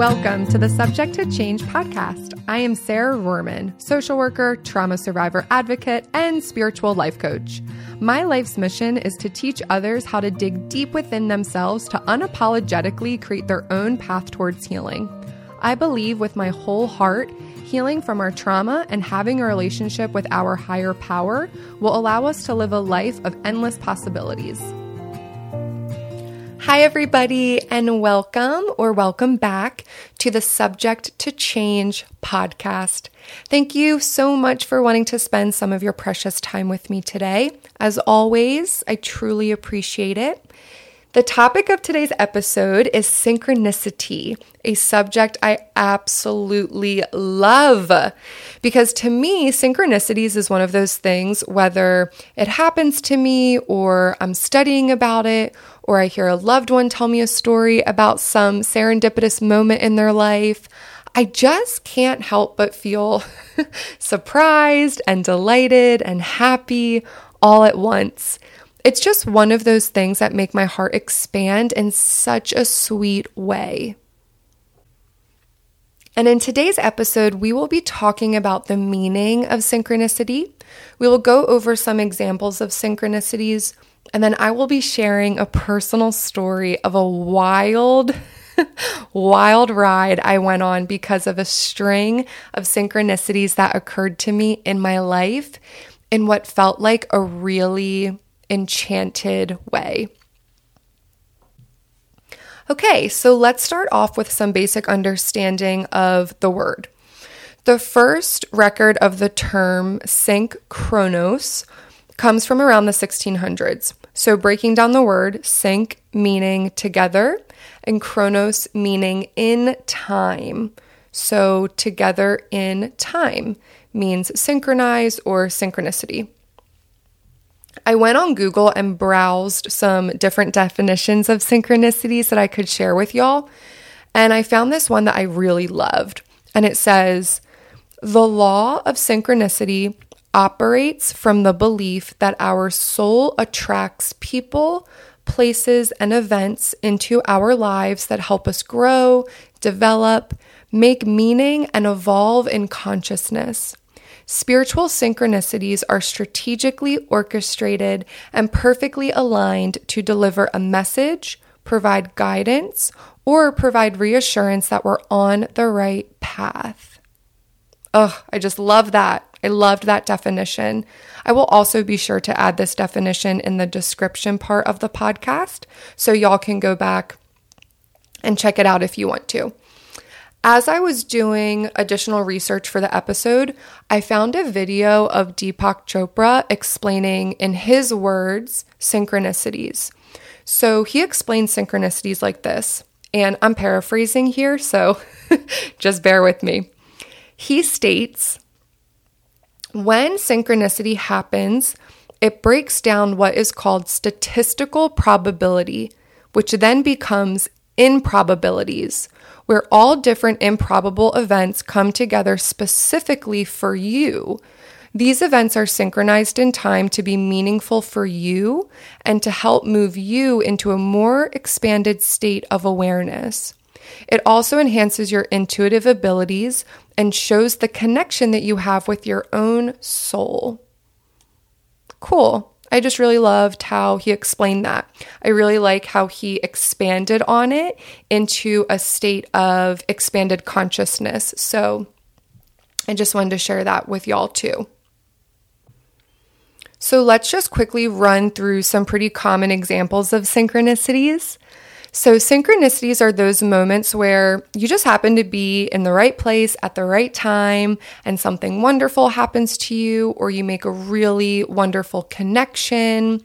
Welcome to the Subject to Change podcast. I am Sarah Rohrman, social worker, trauma survivor advocate, and spiritual life coach. My life's mission is to teach others how to dig deep within themselves to unapologetically create their own path towards healing. I believe with my whole heart, healing from our trauma and having a relationship with our higher power will allow us to live a life of endless possibilities. Hi, everybody, and welcome or welcome back to the Subject to Change podcast. Thank you so much for wanting to spend some of your precious time with me today. As always, I truly appreciate it. The topic of today's episode is synchronicity, a subject I absolutely love. Because to me, synchronicities is one of those things, whether it happens to me or I'm studying about it or I hear a loved one tell me a story about some serendipitous moment in their life. I just can't help but feel surprised and delighted and happy all at once. It's just one of those things that make my heart expand in such a sweet way. And in today's episode, we will be talking about the meaning of synchronicity. We will go over some examples of synchronicities, and then I will be sharing a personal story of a wild, wild ride I went on because of a string of synchronicities that occurred to me in my life in what felt like a really enchanted way. Okay, so let's start off with some basic understanding of the word. The first record of the term sync chronos comes from around the 1600s. So, breaking down the word, sync meaning together, and chronos meaning in time. So, together in time means synchronize or synchronicity. I went on Google and browsed some different definitions of synchronicities that I could share with y'all. And I found this one that I really loved. And it says, the law of synchronicity operates from the belief that our soul attracts people, places, and events into our lives that help us grow, develop, make meaning, and evolve in consciousness. Spiritual synchronicities are strategically orchestrated and perfectly aligned to deliver a message, provide guidance, or provide reassurance that we're on the right path. Ugh, I just love that. I loved that definition. I will also be sure to add this definition in the description part of the podcast so y'all can go back and check it out if you want to. As I was doing additional research for the episode, I found a video of Deepak Chopra explaining, in his words, synchronicities. So he explains synchronicities like this, and I'm paraphrasing here, so just bear with me. He states when synchronicity happens, it breaks down what is called statistical probability, which then becomes improbabilities where all different improbable events come together specifically for you. These events are synchronized in time to be meaningful for you and to help move you into a more expanded state of awareness. It also enhances your intuitive abilities and shows the connection that you have with your own soul. Cool. I just really loved how he explained that. I really like how he expanded on it into a state of expanded consciousness. So I just wanted to share that with y'all too. So let's just quickly run through some pretty common examples of synchronicities. So, synchronicities are those moments where you just happen to be in the right place at the right time and something wonderful happens to you, or you make a really wonderful connection.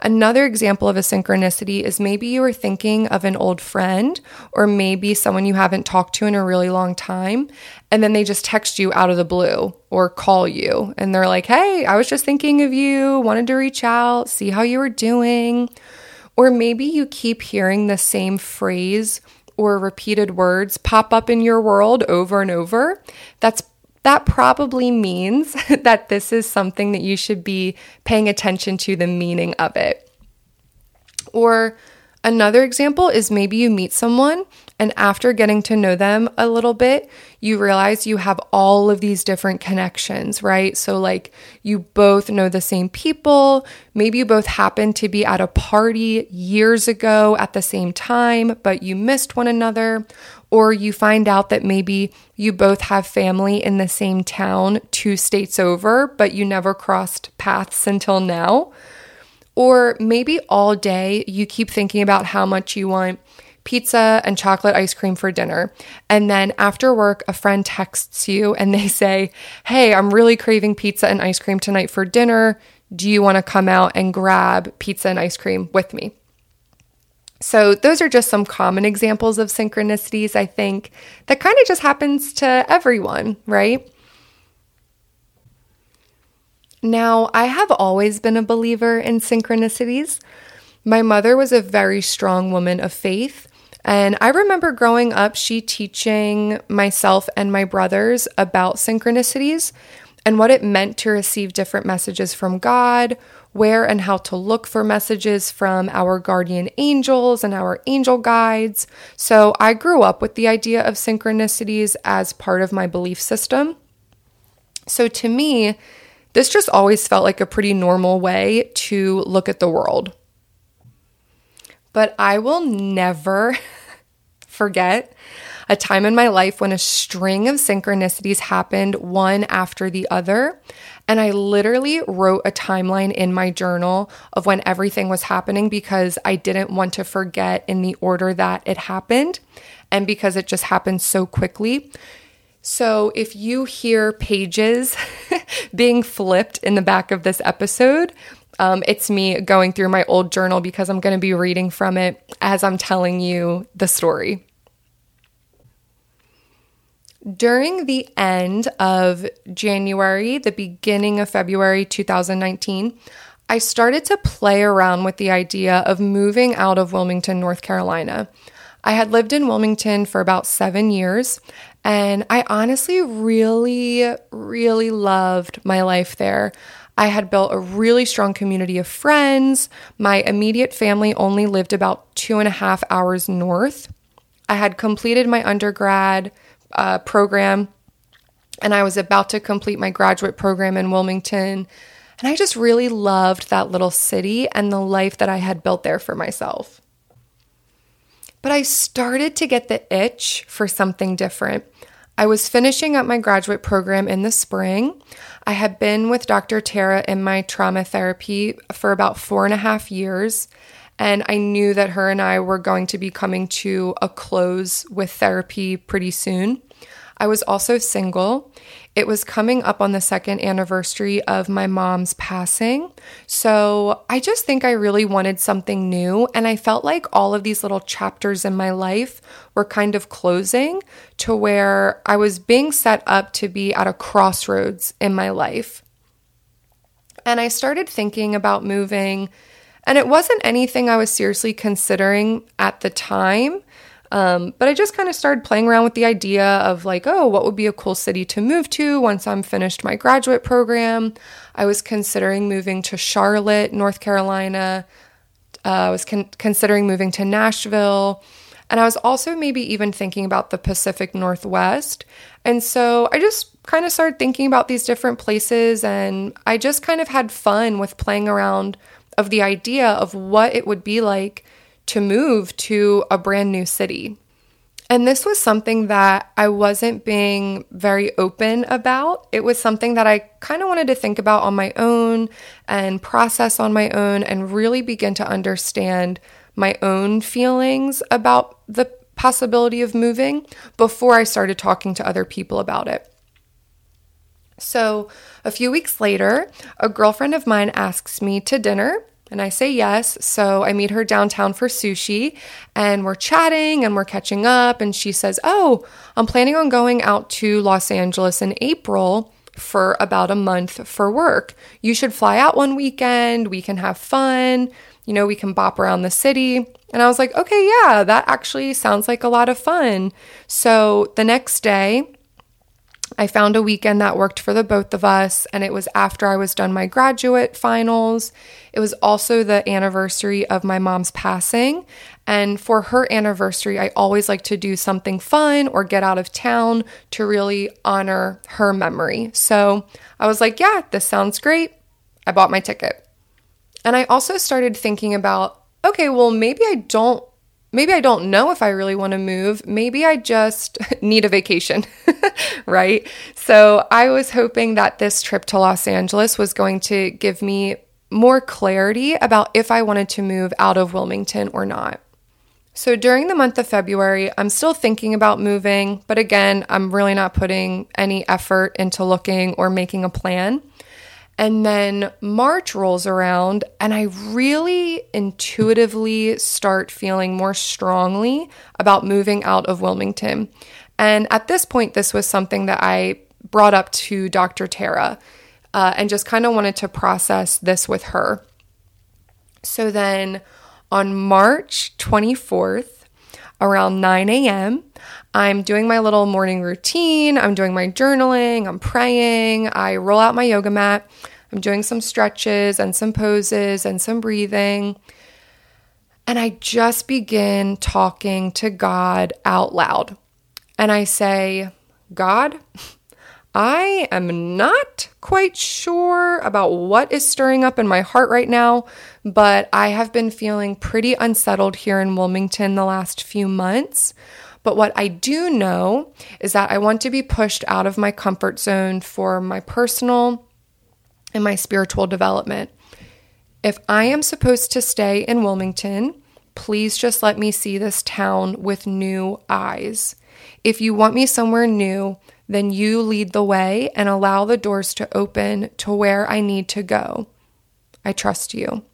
Another example of a synchronicity is maybe you were thinking of an old friend or maybe someone you haven't talked to in a really long time, and then they just text you out of the blue or call you and they're like, Hey, I was just thinking of you, wanted to reach out, see how you were doing. Or maybe you keep hearing the same phrase or repeated words pop up in your world over and over. That's that probably means that this is something that you should be paying attention to the meaning of it. Or Another example is maybe you meet someone and after getting to know them a little bit, you realize you have all of these different connections, right? So, like, you both know the same people. Maybe you both happen to be at a party years ago at the same time, but you missed one another. Or you find out that maybe you both have family in the same town two states over, but you never crossed paths until now. Or maybe all day you keep thinking about how much you want pizza and chocolate ice cream for dinner. And then after work, a friend texts you and they say, Hey, I'm really craving pizza and ice cream tonight for dinner. Do you want to come out and grab pizza and ice cream with me? So, those are just some common examples of synchronicities, I think, that kind of just happens to everyone, right? Now, I have always been a believer in synchronicities. My mother was a very strong woman of faith, and I remember growing up, she teaching myself and my brothers about synchronicities and what it meant to receive different messages from God, where and how to look for messages from our guardian angels and our angel guides. So I grew up with the idea of synchronicities as part of my belief system. So to me, this just always felt like a pretty normal way to look at the world. But I will never forget a time in my life when a string of synchronicities happened one after the other. And I literally wrote a timeline in my journal of when everything was happening because I didn't want to forget in the order that it happened and because it just happened so quickly. So, if you hear pages being flipped in the back of this episode, um, it's me going through my old journal because I'm going to be reading from it as I'm telling you the story. During the end of January, the beginning of February 2019, I started to play around with the idea of moving out of Wilmington, North Carolina. I had lived in Wilmington for about seven years, and I honestly really, really loved my life there. I had built a really strong community of friends. My immediate family only lived about two and a half hours north. I had completed my undergrad uh, program and I was about to complete my graduate program in Wilmington. And I just really loved that little city and the life that I had built there for myself. But I started to get the itch for something different. I was finishing up my graduate program in the spring. I had been with Dr. Tara in my trauma therapy for about four and a half years. And I knew that her and I were going to be coming to a close with therapy pretty soon. I was also single. It was coming up on the second anniversary of my mom's passing. So I just think I really wanted something new. And I felt like all of these little chapters in my life were kind of closing to where I was being set up to be at a crossroads in my life. And I started thinking about moving. And it wasn't anything I was seriously considering at the time. Um, but I just kind of started playing around with the idea of like, oh, what would be a cool city to move to once I'm finished my graduate program. I was considering moving to Charlotte, North Carolina. Uh, I was con- considering moving to Nashville. And I was also maybe even thinking about the Pacific Northwest. And so I just kind of started thinking about these different places and I just kind of had fun with playing around of the idea of what it would be like to move to a brand new city. And this was something that I wasn't being very open about. It was something that I kind of wanted to think about on my own and process on my own and really begin to understand my own feelings about the possibility of moving before I started talking to other people about it. So, a few weeks later, a girlfriend of mine asks me to dinner and I say yes. So I meet her downtown for sushi and we're chatting and we're catching up. And she says, Oh, I'm planning on going out to Los Angeles in April for about a month for work. You should fly out one weekend. We can have fun. You know, we can bop around the city. And I was like, Okay, yeah, that actually sounds like a lot of fun. So the next day, I found a weekend that worked for the both of us, and it was after I was done my graduate finals. It was also the anniversary of my mom's passing. And for her anniversary, I always like to do something fun or get out of town to really honor her memory. So I was like, yeah, this sounds great. I bought my ticket. And I also started thinking about, okay, well, maybe I don't maybe I don't know if I really want to move. Maybe I just need a vacation, right? So I was hoping that this trip to Los Angeles was going to give me more clarity about if I wanted to move out of Wilmington or not. So during the month of February, I'm still thinking about moving, but again, I'm really not putting any effort into looking or making a plan. And then March rolls around, and I really intuitively start feeling more strongly about moving out of Wilmington. And at this point, this was something that I brought up to Dr. Tara uh, and just kind of wanted to process this with her. So then on March 24th, around 9 a.m., I'm doing my little morning routine. I'm doing my journaling. I'm praying. I roll out my yoga mat. I'm doing some stretches and some poses and some breathing. And I just begin talking to God out loud. And I say, God, I am not quite sure about what is stirring up in my heart right now, but I have been feeling pretty unsettled here in Wilmington the last few months. But what I do know is that I want to be pushed out of my comfort zone for my personal and my spiritual development. If I am supposed to stay in Wilmington, please just let me see this town with new eyes. If you want me somewhere new, then you lead the way and allow the doors to open to where I need to go. I trust you.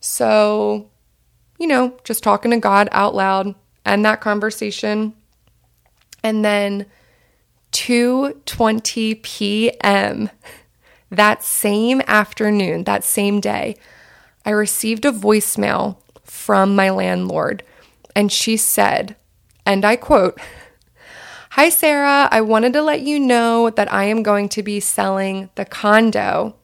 So, you know, just talking to God out loud and that conversation. And then 2:20 p.m. that same afternoon, that same day, I received a voicemail from my landlord and she said, and I quote, Hi, Sarah. I wanted to let you know that I am going to be selling the condo.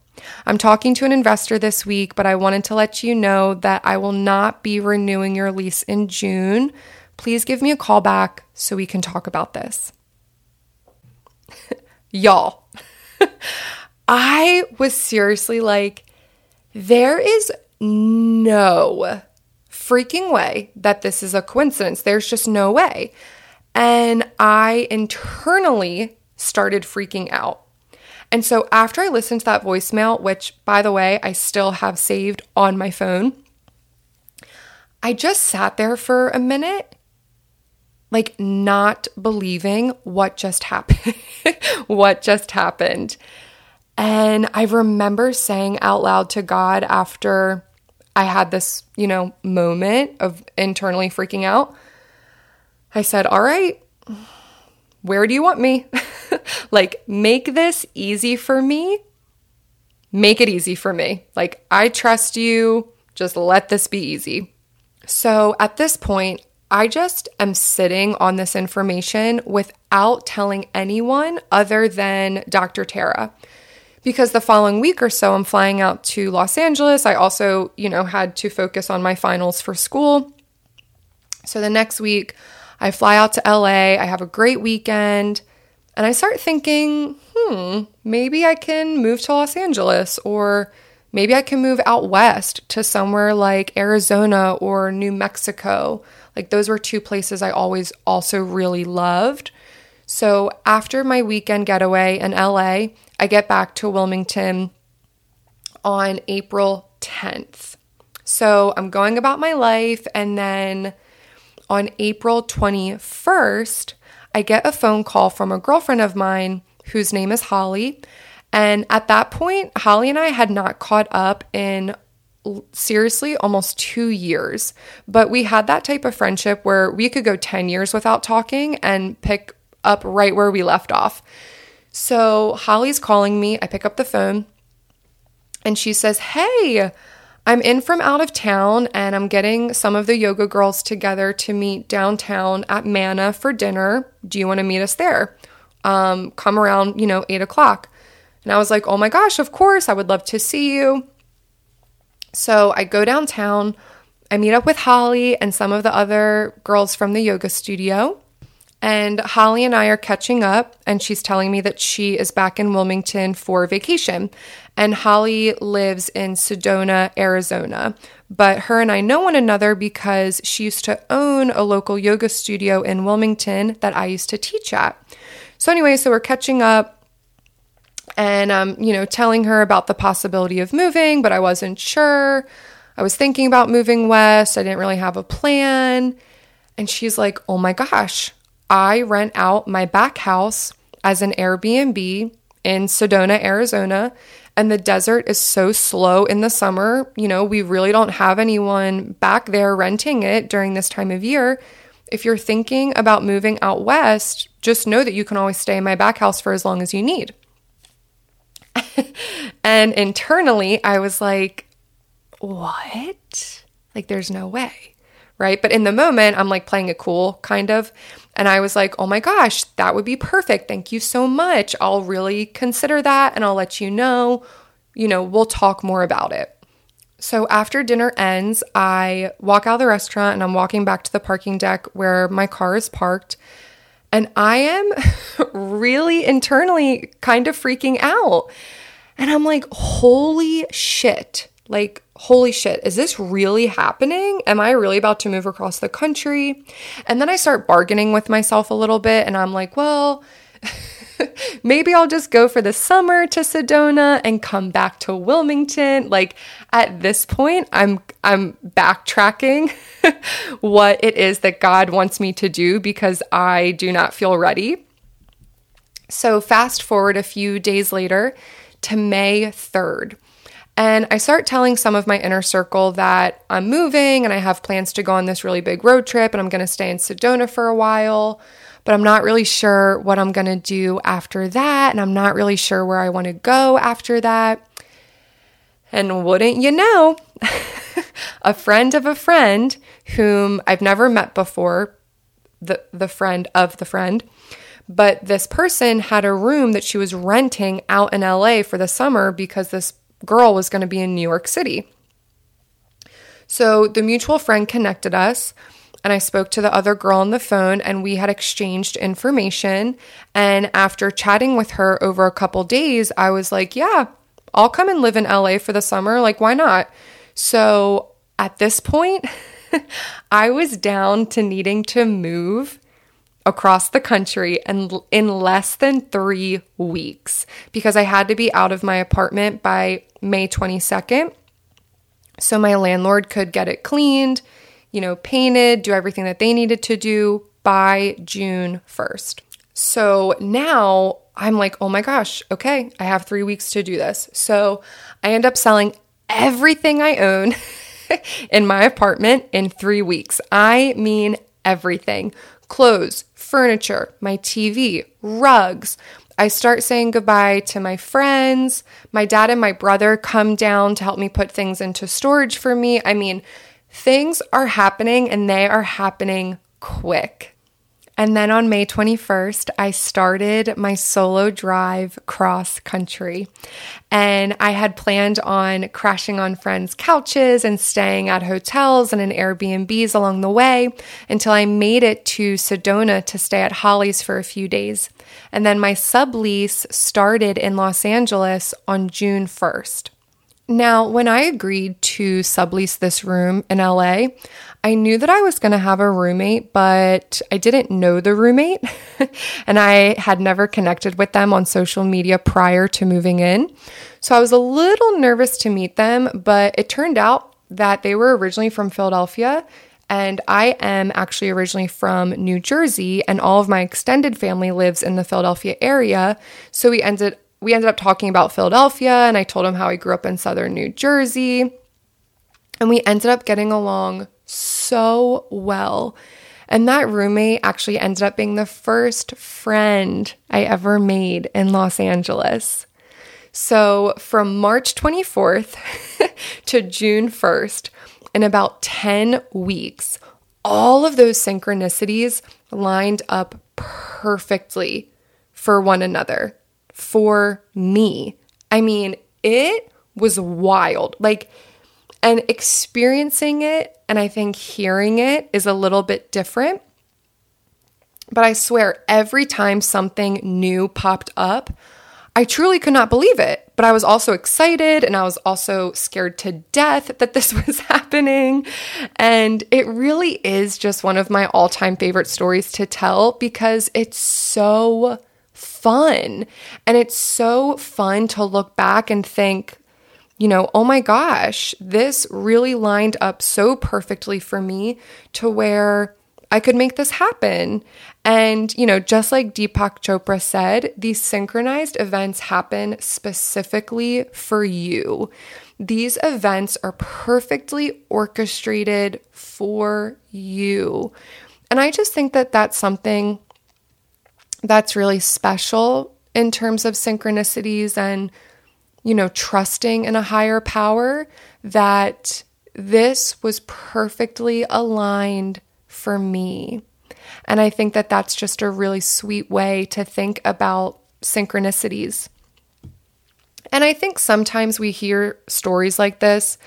I'm talking to an investor this week, but I wanted to let you know that I will not be renewing your lease in June. Please give me a call back so we can talk about this. Y'all, I was seriously like, there is no freaking way that this is a coincidence. There's just no way. And I internally started freaking out. And so after I listened to that voicemail, which by the way, I still have saved on my phone, I just sat there for a minute, like not believing what just happened. what just happened. And I remember saying out loud to God after I had this, you know, moment of internally freaking out, I said, All right, where do you want me? like, make this easy for me. Make it easy for me. Like, I trust you. Just let this be easy. So at this point, I just am sitting on this information without telling anyone other than Dr. Tara. Because the following week or so, I'm flying out to Los Angeles. I also, you know, had to focus on my finals for school. So the next week, I fly out to LA, I have a great weekend, and I start thinking, hmm, maybe I can move to Los Angeles or maybe I can move out west to somewhere like Arizona or New Mexico. Like those were two places I always also really loved. So after my weekend getaway in LA, I get back to Wilmington on April 10th. So I'm going about my life and then on April 21st, I get a phone call from a girlfriend of mine whose name is Holly. And at that point, Holly and I had not caught up in seriously almost two years. But we had that type of friendship where we could go 10 years without talking and pick up right where we left off. So Holly's calling me. I pick up the phone and she says, Hey, I'm in from out of town and I'm getting some of the yoga girls together to meet downtown at Manna for dinner. Do you want to meet us there? um, come around, you know, eight o'clock. And I was like, oh my gosh, of course, I would love to see you. So I go downtown, I meet up with Holly and some of the other girls from the yoga studio. And Holly and I are catching up, and she's telling me that she is back in Wilmington for vacation. And Holly lives in Sedona, Arizona. But her and I know one another because she used to own a local yoga studio in Wilmington that I used to teach at. So, anyway, so we're catching up and um, you know, telling her about the possibility of moving, but I wasn't sure. I was thinking about moving west. I didn't really have a plan. And she's like, "Oh my gosh, I rent out my back house as an Airbnb in Sedona, Arizona, and the desert is so slow in the summer. You know, we really don't have anyone back there renting it during this time of year. If you're thinking about moving out west, just know that you can always stay in my back house for as long as you need. and internally, I was like, what? Like, there's no way. Right. But in the moment, I'm like playing it cool, kind of. And I was like, oh my gosh, that would be perfect. Thank you so much. I'll really consider that and I'll let you know. You know, we'll talk more about it. So after dinner ends, I walk out of the restaurant and I'm walking back to the parking deck where my car is parked. And I am really internally kind of freaking out. And I'm like, holy shit. Like, holy shit, is this really happening? Am I really about to move across the country? And then I start bargaining with myself a little bit. And I'm like, well, maybe I'll just go for the summer to Sedona and come back to Wilmington. Like at this point, I'm I'm backtracking what it is that God wants me to do because I do not feel ready. So fast forward a few days later to May 3rd. And I start telling some of my inner circle that I'm moving and I have plans to go on this really big road trip and I'm going to stay in Sedona for a while but I'm not really sure what I'm going to do after that. And I'm not really sure where I want to go after that. And wouldn't you know, a friend of a friend whom I've never met before, the, the friend of the friend, but this person had a room that she was renting out in LA for the summer because this girl was going to be in New York City. So the mutual friend connected us and I spoke to the other girl on the phone and we had exchanged information. And after chatting with her over a couple days, I was like, yeah, I'll come and live in LA for the summer. Like, why not? So at this point, I was down to needing to move across the country and in less than 3 weeks because I had to be out of my apartment by May 22nd so my landlord could get it cleaned you know, painted, do everything that they needed to do by June 1st. So now I'm like, oh my gosh, okay, I have three weeks to do this. So I end up selling everything I own in my apartment in three weeks. I mean, everything clothes, furniture, my TV, rugs. I start saying goodbye to my friends. My dad and my brother come down to help me put things into storage for me. I mean, Things are happening and they are happening quick. And then on May 21st, I started my solo drive cross country. And I had planned on crashing on friends' couches and staying at hotels and in Airbnbs along the way until I made it to Sedona to stay at Holly's for a few days. And then my sublease started in Los Angeles on June 1st. Now, when I agreed to sublease this room in LA, I knew that I was going to have a roommate, but I didn't know the roommate and I had never connected with them on social media prior to moving in. So I was a little nervous to meet them, but it turned out that they were originally from Philadelphia and I am actually originally from New Jersey, and all of my extended family lives in the Philadelphia area. So we ended we ended up talking about Philadelphia and I told him how I grew up in southern New Jersey. And we ended up getting along so well. And that roommate actually ended up being the first friend I ever made in Los Angeles. So from March 24th to June 1st, in about 10 weeks, all of those synchronicities lined up perfectly for one another, for me. I mean, it was wild. Like, and experiencing it, and I think hearing it is a little bit different. But I swear, every time something new popped up, I truly could not believe it. But I was also excited and I was also scared to death that this was happening. And it really is just one of my all time favorite stories to tell because it's so fun. And it's so fun to look back and think, you know, oh my gosh, this really lined up so perfectly for me to where I could make this happen. And, you know, just like Deepak Chopra said, these synchronized events happen specifically for you. These events are perfectly orchestrated for you. And I just think that that's something that's really special in terms of synchronicities and you know, trusting in a higher power, that this was perfectly aligned for me. And I think that that's just a really sweet way to think about synchronicities. And I think sometimes we hear stories like this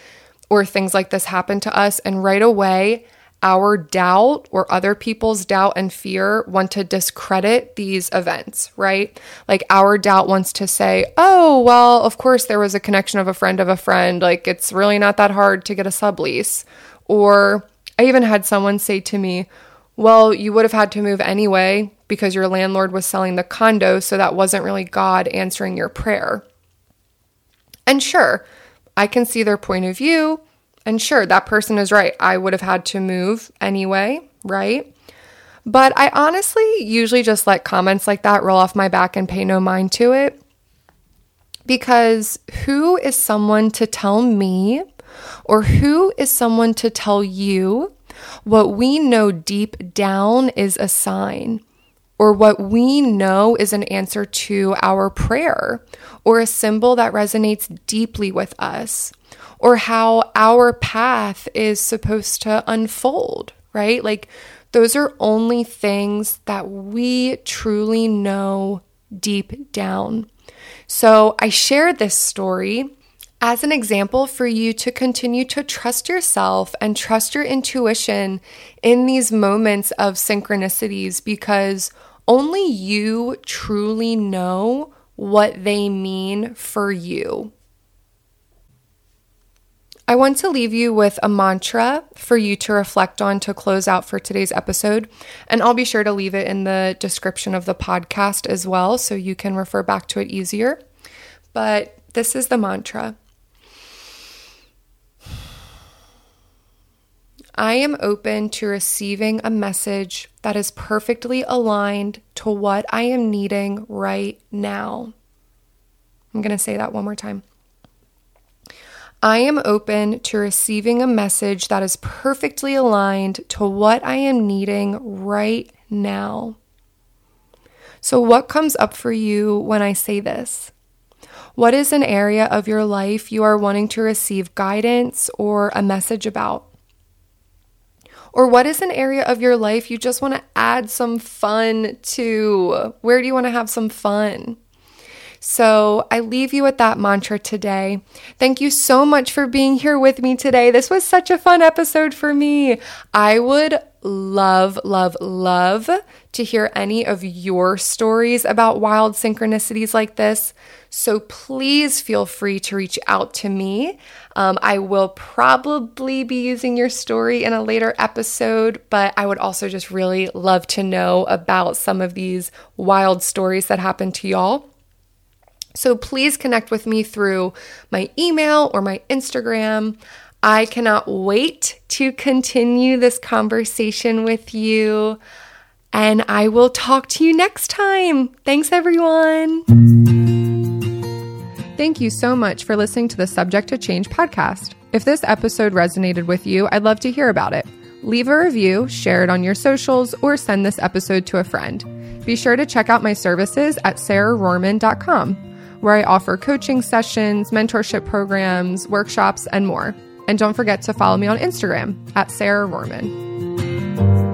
or things like this happen to us, and right away, our doubt or other people's doubt and fear want to discredit these events, right? Like our doubt wants to say, oh, well, of course there was a connection of a friend of a friend. Like it's really not that hard to get a sublease. Or I even had someone say to me, well, you would have had to move anyway because your landlord was selling the condo. So that wasn't really God answering your prayer. And sure, I can see their point of view. And sure, that person is right. I would have had to move anyway, right? But I honestly usually just let comments like that roll off my back and pay no mind to it. Because who is someone to tell me, or who is someone to tell you what we know deep down is a sign? or what we know is an answer to our prayer, or a symbol that resonates deeply with us, or how our path is supposed to unfold, right? Like, those are only things that we truly know deep down. So, I share this story as an example for you to continue to trust yourself and trust your intuition in these moments of synchronicities because only you truly know what they mean for you. I want to leave you with a mantra for you to reflect on to close out for today's episode. And I'll be sure to leave it in the description of the podcast as well so you can refer back to it easier. But this is the mantra I am open to receiving a message that is perfectly aligned to what I am needing right now. I'm going to say that one more time. I am open to receiving a message that is perfectly aligned to what I am needing right now. So, what comes up for you when I say this? What is an area of your life you are wanting to receive guidance or a message about? Or what is an area of your life you just want to add some fun to? Where do you want to have some fun? So I leave you with that mantra today. Thank you so much for being here with me today. This was such a fun episode for me. I would love, love, love to hear any of your stories about wild synchronicities like this. So please feel free to reach out to me. Um, I will probably be using your story in a later episode, but I would also just really love to know about some of these wild stories that happen to y'all. So please connect with me through my email or my Instagram. I cannot wait to continue this conversation with you. And I will talk to you next time. Thanks, everyone. Thank you so much for listening to the Subject to Change podcast. If this episode resonated with you, I'd love to hear about it. Leave a review, share it on your socials, or send this episode to a friend. Be sure to check out my services at sarahrorman.com where I offer coaching sessions, mentorship programs, workshops, and more. And don't forget to follow me on Instagram at Sarah Rorman.